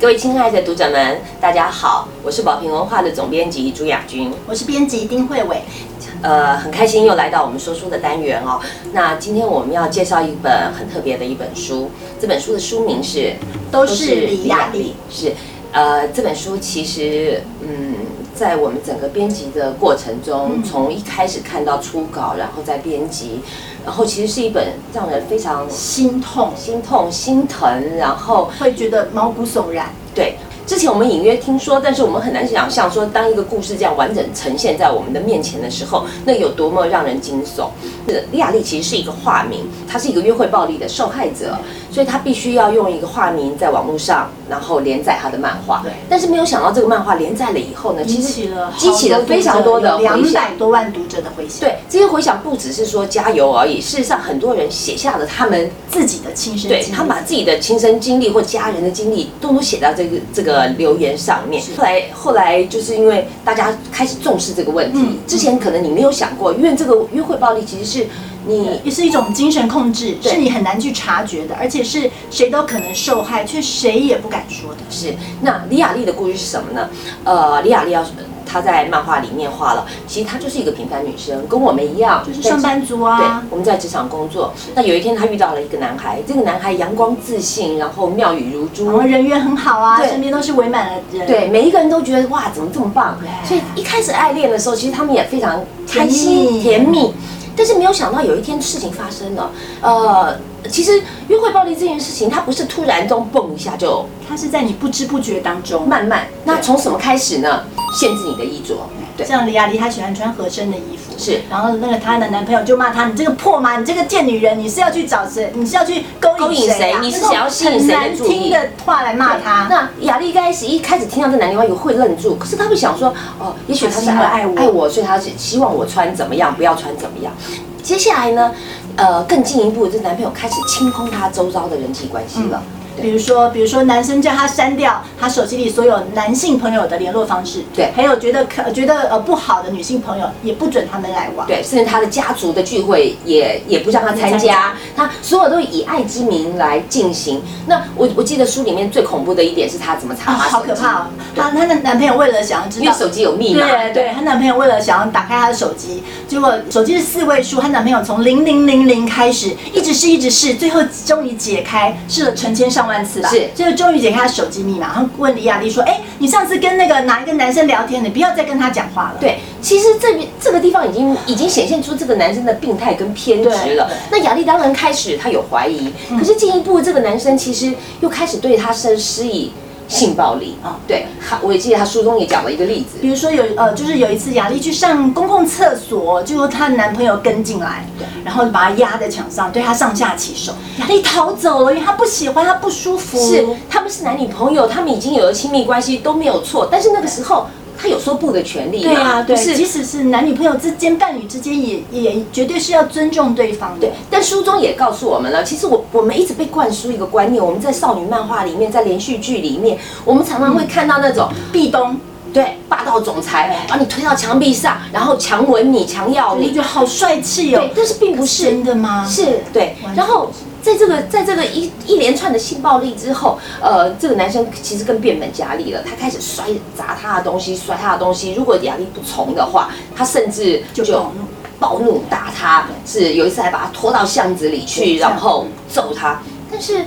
各位亲爱的读者们，大家好，我是宝瓶文化的总编辑朱雅君，我是编辑丁慧伟。呃，很开心又来到我们说书的单元哦。那今天我们要介绍一本很特别的一本书，这本书的书名是《都是李亚丽》。是，呃，这本书其实，嗯，在我们整个编辑的过程中，从一开始看到初稿，然后再编辑，然后其实是一本让人非常心痛、心痛、心疼，然后会觉得毛骨悚然。对。之前我们隐约听说，但是我们很难想象说，当一个故事这样完整呈现在我们的面前的时候，那有多么让人惊悚。李雅丽其实是一个化名，她是一个约会暴力的受害者，所以他必须要用一个化名在网络上，然后连载他的漫画。对。但是没有想到这个漫画连载了以后呢，激起了激起了非常多的两百多万读者的回响。对，这些回响不只是说加油而已，事实上很多人写下了他们自己的亲身，对他把自己的亲身经历或家人的经历，都都写到这个这个留言上。面后来后来就是因为大家开始重视这个问题，之前可能你没有想过，因为这个约会暴力其实是你也是一种精神控制，是你很难去察觉的，而且是谁都可能受害，却谁也不敢说的。是那李雅丽的故事是什么呢？呃，李雅丽要。她在漫画里面画了，其实她就是一个平凡女生，跟我们一样，就是上班族啊。对，我们在职场工作。那有一天她遇到了一个男孩，这个男孩阳光自信，然后妙语如珠，我们人缘很好啊，身边都是围满了人。对，每一个人都觉得哇，怎么这么棒？所以一开始爱恋的时候，其实他们也非常开心甜蜜。但是没有想到有一天事情发生了，呃，其实约会暴力这件事情，它不是突然中蹦一下就，它是在你不知不觉当中慢慢。那从什么开始呢？限制你的衣着。对，像李亚丽，她喜欢穿合身的衣服，是。然后那个她的男朋友就骂她：“你这个破妈，你这个贱女人，你是要去找谁？你是要去勾引谁？你是想要吸引谁的注意？”的话来骂她。那亚丽开始一开始听到这男另外会愣住，可是她会想说：“哦，也许他是爱我，爱我，所以他是希望我穿怎么样，不要穿怎么样。”接下来呢，呃，更进一步，这男朋友开始清空他周遭的人际关系了。比如说，比如说男生叫他删掉他手机里所有男性朋友的联络方式，对，还有觉得可觉得呃不好的女性朋友也不准他们来往，对，甚至他的家族的聚会也也不让他参加，他所有都以爱之名来进行。那我我记得书里面最恐怖的一点是他怎么查他好可怕哦！她她的男朋友为了想要知道，因为手机有密码，对对，她男朋友为了想要打开她的手机，结果手机是四位数，她男朋友从零零零零开始一直试一直试，最后终于解开，试了成千上万次吧，是。终于解开他手机密码，然后问李雅丽说：“哎，你上次跟那个哪一个男生聊天，你不要再跟他讲话了。”对，其实这边这个地方已经已经显现出这个男生的病态跟偏执了。那雅丽当然开始他有怀疑，可是进一步这个男生其实又开始对他生施以。性暴力啊，对，他我也记得他书中也讲了一个例子，比如说有呃，就是有一次雅丽去上公共厕所，就她的男朋友跟进来，然后把她压在墙上，对她上下其手，雅丽逃走了，因为她不喜欢，她不舒服。是，他们是男女朋友，他们已经有了亲密关系都没有错，但是那个时候。他有说不的权利，对啊，对，即使是男女朋友之间、伴侣之间，也也绝对是要尊重对方。对，但书中也告诉我们了，其实我我们一直被灌输一个观念，我们在少女漫画里面，在连续剧里面，我们常常会看到那种壁咚，对，霸道总裁把你推到墙壁上，然后强吻你、强要你，觉得好帅气哦。对，但是并不是真的吗？是，对，然后。在这个在这个一一连串的性暴力之后，呃，这个男生其实更变本加厉了。他开始摔砸他的东西，摔他的东西。如果雅力不从的话，他甚至就暴怒打他。是有一次还把他拖到巷子里去，然后揍他。但是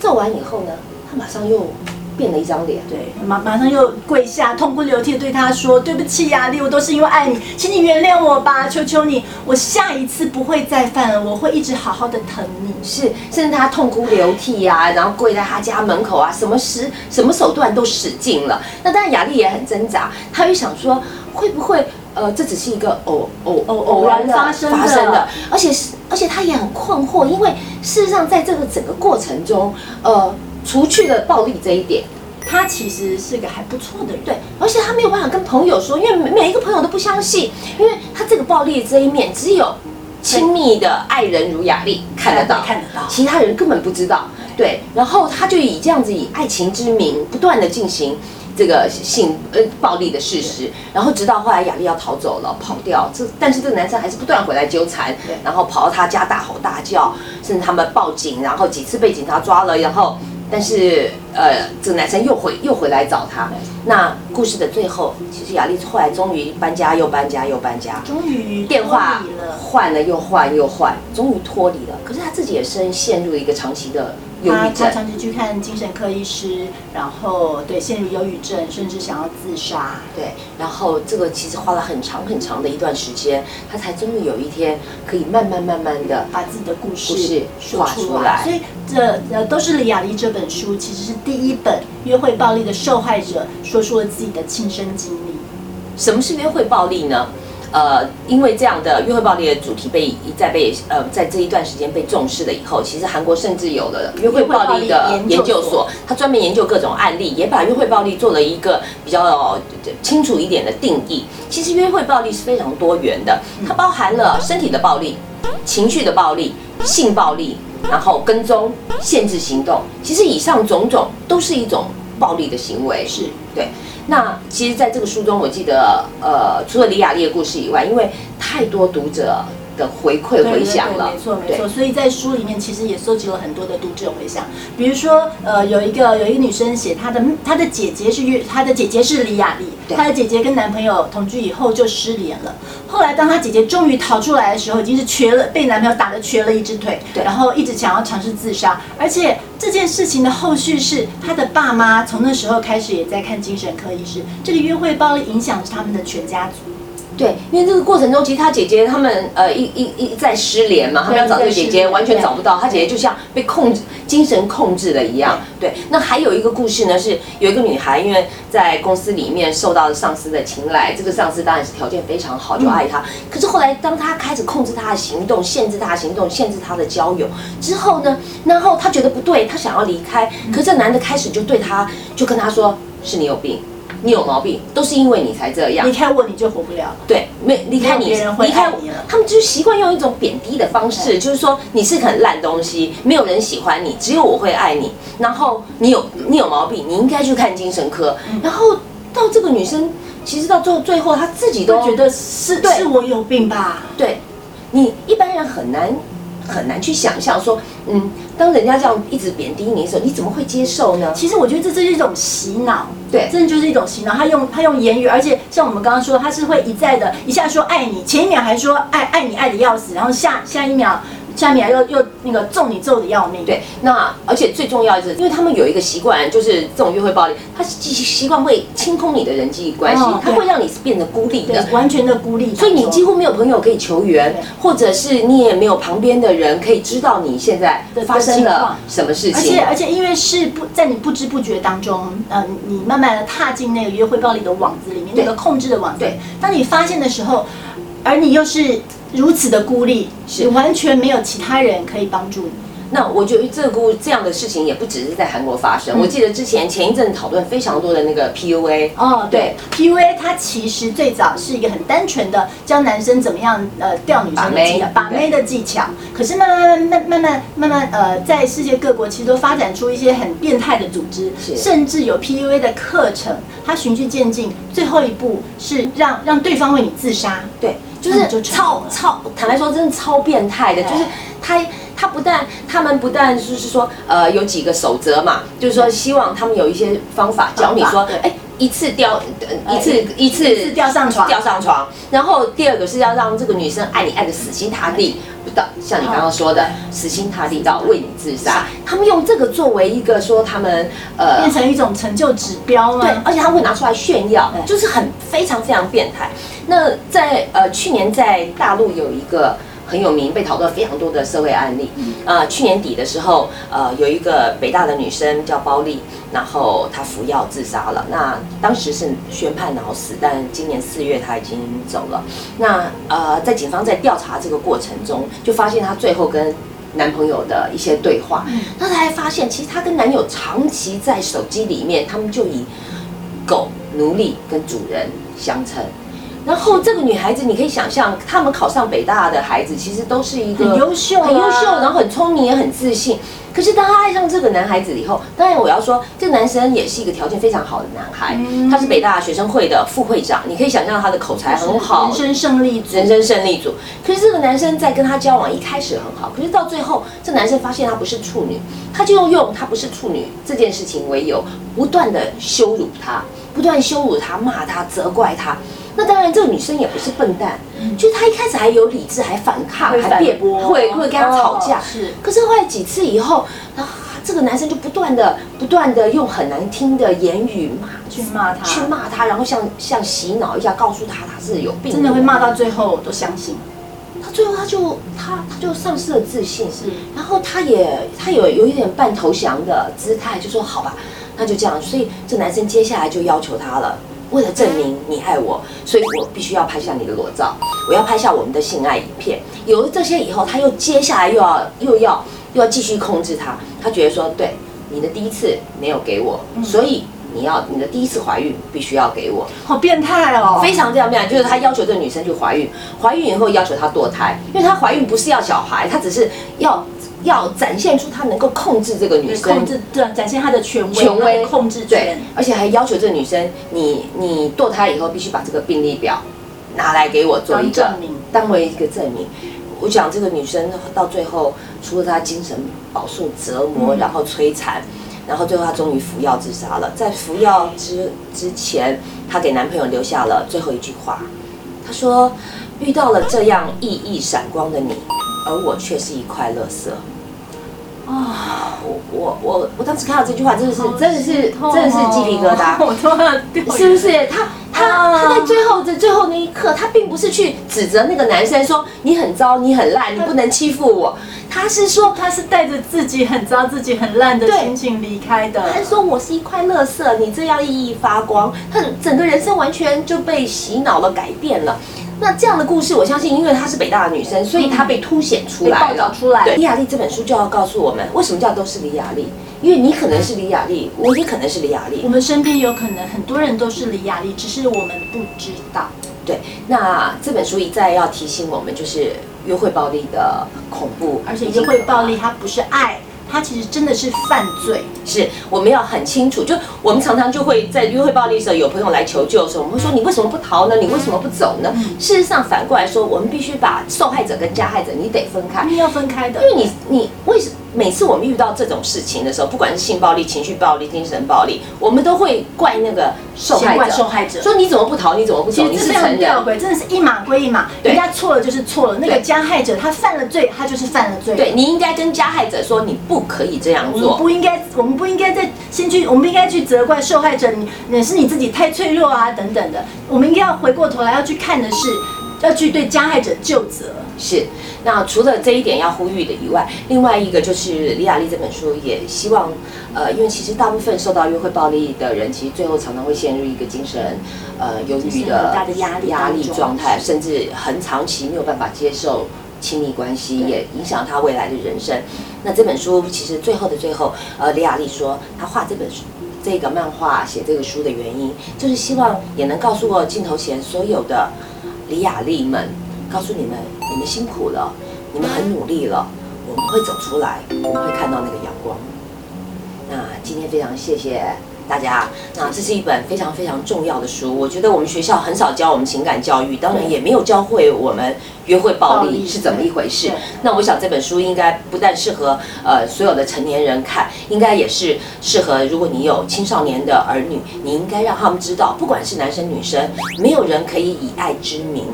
揍完以后呢，他马上又。变了一张脸，对，马马上又跪下，痛哭流涕对他说：“对不起，雅丽，我都是因为爱你，请你原谅我吧，求求你，我下一次不会再犯了，我会一直好好的疼你。”是，甚至他痛哭流涕啊，然后跪在他家门口啊，什么时什么手段都使尽了。那当然，雅丽也很挣扎，她又想说，会不会呃，这只是一个偶偶偶偶然发生发生的，而且是而且她也很困惑，因为事实上在这个整个过程中，呃。除去了暴力这一点，他其实是个还不错的人，对，而且他没有办法跟朋友说，因为每一个朋友都不相信，因为他这个暴力这一面，只有亲密的爱人如雅丽看得到，看得到，其他人根本不知道，对，然后他就以这样子以爱情之名，不断的进行这个性呃暴力的事实，然后直到后来雅丽要逃走了，跑掉，这但是这个男生还是不断回来纠缠，然后跑到他家大吼大叫，甚至他们报警，然后几次被警察抓了，然后。但是呃，这个男生又回又回来找她。那故事的最后，其实雅丽后来终于搬家又搬家又搬家，终于电话。换了又换又换，终于脱离了。可是她自己也深陷入一个长期的忧他郁症。他长期去看精神科医师，然后对陷入忧郁症，甚至想要自杀。对，然后这个其实花了很长很长的一段时间，他才终于有一天可以慢慢慢慢的把自己的故事说画出来所以这呃都是李雅丽这本书其实是第一本约会暴力的受害者说出了自己的亲身经历。什么是约会暴力呢？呃，因为这样的约会暴力的主题被一再被呃在这一段时间被重视了以后，其实韩国甚至有了约会暴力的研研究究所所，它专门研究各种案例，也把约会暴力做了一个比较呃清楚一点的定义。其实约会暴力是非常多元的，它包含了身体的暴力、情绪的暴力、性暴力，然后跟踪、限制行动。其实以上种种都是一种暴力的行为。是对，那其实在这个书中，我记得，呃，除了李雅丽的故事以外，因为太多读者的回馈回响了，没错没错。所以在书里面其实也收集了很多的读者回响，比如说呃有一个有一个女生写她的她的姐姐是约她的姐姐是李雅丽，对她的姐姐跟男朋友同居以后就失联了。后来当她姐姐终于逃出来的时候，已经是瘸了，被男朋友打的瘸了一只腿，对然后一直想要尝试自杀，而且这件事情的后续是她的爸妈从那时候开始也在看精神科医师，这个约会暴力影响是他们的全家族。对，因为这个过程中，其实他姐姐他们呃一一一再失联嘛，他们要找这个姐姐，完全找不到，他姐姐就像被控制、精神控制了一样。对，那还有一个故事呢，是有一个女孩，因为在公司里面受到了上司的青睐，这个上司当然是条件非常好，就爱她。可是后来，当她开始控制她的行动，限制她的行动，限制她的交友之后呢，然后她觉得不对，她想要离开，可是这男的开始就对她，就跟她说：“是你有病。”你有毛病，都是因为你才这样离。开我你就活不了了。对，没离开你，离开爱你了他们就是习惯用一种贬低的方式，就是说你是很烂东西，没有人喜欢你，只有我会爱你。然后你有你有毛病，你应该去看精神科。嗯然后到这个女生，其实到最后最后她自己都都觉得是对是我有病吧？对，你一般人很难很难去想象说，嗯，当人家这样一直贬低你的时候，你怎么会接受呢？其实我觉得这是一种洗脑，对真的就是一种洗脑。他用他用言语，而且像我们刚刚说，他是会一再的，一下说爱你，前一秒还说爱爱你爱的要死，然后下下一秒下一秒又又那个揍你揍的要命。对，那而且最重要的是，因为他们有一个习惯，就是这种约会暴力，他习习惯会清空你的人际关系他会让你变得孤立对的。完全的孤立，所以你几乎没有朋友可以求援，或者是你也没有旁边的人可以知道你现在发生了什么事情而且。而且因为是不在你不知不觉当中，呃，你慢慢的踏进那个约会暴力的网子里面，那个控制的网子对。当你发现的时候，而你又是如此的孤立，是完全没有其他人可以帮助你。那我觉得这个故这样的事情也不只是在韩国发生。嗯我记得之前前一阵讨论非常多的那个 PUA，哦，对，PUA 它其实最早是一个很单纯的教男生怎么样呃钓女生的技巧，把妹把妹的技巧。可是慢慢慢慢慢慢慢慢呃，在世界各国其实都发展出一些很变态的组织，是甚至有 PUA 的课程，它循序渐进，最后一步是让让对方为你自杀。对，就是超超，坦白说，真的超变态的。就是他他不但他们不但就是说，呃，有几个守则嘛，就是说希望他们有一些方法教你说哎，一次吊呃一次哎一次一次钓上床吊上床。然后第二个是要让这个女生爱你爱的死心塌地，不到像你刚刚说的死心塌地到为你自杀。他们用这个作为一个说他们呃变成一种成就指标对，而且他会拿出来炫耀，就是很非常非常变态。那在呃去年在大陆有一个很有名、被讨论非常多的社会案例。呃，去年底的时候，呃，有一个北大的女生叫包丽，然后她服药自杀了。那当时是宣判脑死，但今年四月她已经走了。那呃，在警方在调查这个过程中，就发现她最后跟男朋友的一些对话，那她还发现，其实她跟男友长期在手机里面，他们就以狗、奴隶跟主人相称。然后这个女孩子，你可以想象，他们考上北大的孩子，其实都是一个很优秀啊很优秀，然后很聪明，也很自信。可是当他爱上这个男孩子以后，当然我要说，这个男生也是一个条件非常好的男孩，嗯他是北大学生会的副会长，你可以想象他的口才很好，人生胜利组，人生胜利组。可是这个男生在跟他交往一开始很好，可是到最后，这男生发现他不是处女，他就用他不是处女这件事情为由，不断的羞辱他，不断羞辱他，骂他，责怪他。那当然，这个女生也不是笨蛋，就是她一开始还有理智，还反抗，会还辩反驳会会跟他吵架。哦是可是后来几次以后，啊，这个男生就不断的、不断的用很难听的言语骂去骂他去骂他，然后像像洗脑一下，告诉他他是有病，真的会骂到最后，我都相信。他最后他就他他就丧失了自信，是然后他也他有有一点半投降的姿态，就说好吧，那就这样。所以这男生接下来就要求他了，为了证明你爱我，所以我必须要拍下你的裸照，我要拍下我们的性爱影片。有了这些以后，他又接下来又要又要又要继续控制他，他觉得说，对你的第一次没有给我，所以你要你的第一次怀孕必须要给我。好变态哦！非常这样变态，就是他要求这个女生去怀孕，怀孕以后要求她堕胎，因为她怀孕不是要小孩，她只是要要展现出他能够控制这个女生控制，对，展现他的权威，权威控制对权。，而且还要求这个女生，你你堕胎以后必须把这个病历表拿来给我做一个证明当为一个证明。我讲这个女生到最后，除了她精神饱受折磨，嗯然后摧残，然后最后她终于服药自杀了。在服药之之前，她给男朋友留下了最后一句话，她说：“遇到了这样熠熠闪光的你，而我却是一块垃圾。”啊，我我我我当时看到这句话，真的是好真的是哦真的是鸡皮疙瘩。我都要掉是不是？他他啊他在最后的最后那一刻，他并不是去指责那个男生说你很糟，你很烂，你不能欺负我。他是说，他是带着自己很糟、自己很烂的心情离开的。他是说我是一块垃圾，你这样熠熠发光，他整个人生完全就被洗脑了，改变了。那这样的故事，我相信，因为她是北大的女生，所以她被凸显出来被报道了。出来对，李雅丽这本书就要告诉我们，为什么叫都是李雅丽？因为你可能是李雅丽，我也可能是李雅丽我。们身边有可能很多人都是李雅丽，只是我们不知道。对，那这本书一再要提醒我们，就是约会暴力的恐怖，而且约会暴力它不是爱，它其实真的是犯罪。是我们要很清楚。就我们常常就会在约会暴力的时候，有朋友来求救的时候，我们会说你为什么不逃呢？你为什么不走呢？事实上反过来说，我们必须把受害者跟加害者你得分开要分开的，因为你你为什每次我们遇到这种事情的时候，不管是性暴力、情绪暴力、精神暴力，我们都会怪那个受害者，受害者说你怎么不逃？你怎么不走？你是成人。常吊诡，真的是一码归一码，人家错了就是错了，那个加害者他犯了罪，他就是犯了罪。对，你应该跟加害者说，你不可以这样我们做。不应该，我们不应该再先去，我们不应该去责怪受害者，你你是你自己太脆弱啊等等的。我们应该要回过头来要去看的是，要去对加害者就责。是，那除了这一点要呼吁的以外，另外一个就是李雅丽这本书也希望，呃，因为其实大部分受到约会暴力的人，其实最后常常会陷入一个精神呃忧郁精神的很大的压力压力状态，甚至很长期没有办法接受。亲密关系也影响他未来的人生。那这本书其实最后的最后，呃，李雅丽说，她画这本书、这个漫画、写这个书的原因，就是希望也能告诉我镜头前所有的李雅丽们，告诉你们，你们辛苦了，你们很努力了，我们会走出来，我们会看到那个阳光。那今天非常谢谢大家。那这是一本非常非常重要的书，我觉得我们学校很少教我们情感教育，当然也没有教会我们约会暴力是怎么一回事。那我想这本书应该不但适合呃所有的成年人看，应该也是适合如果你有青少年的儿女，你应该让他们知道，不管是男生女生，没有人可以以爱之名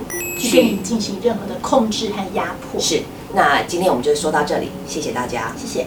去对你进行任何的控制和压迫。是。那今天我们就说到这里，谢谢大家。谢谢。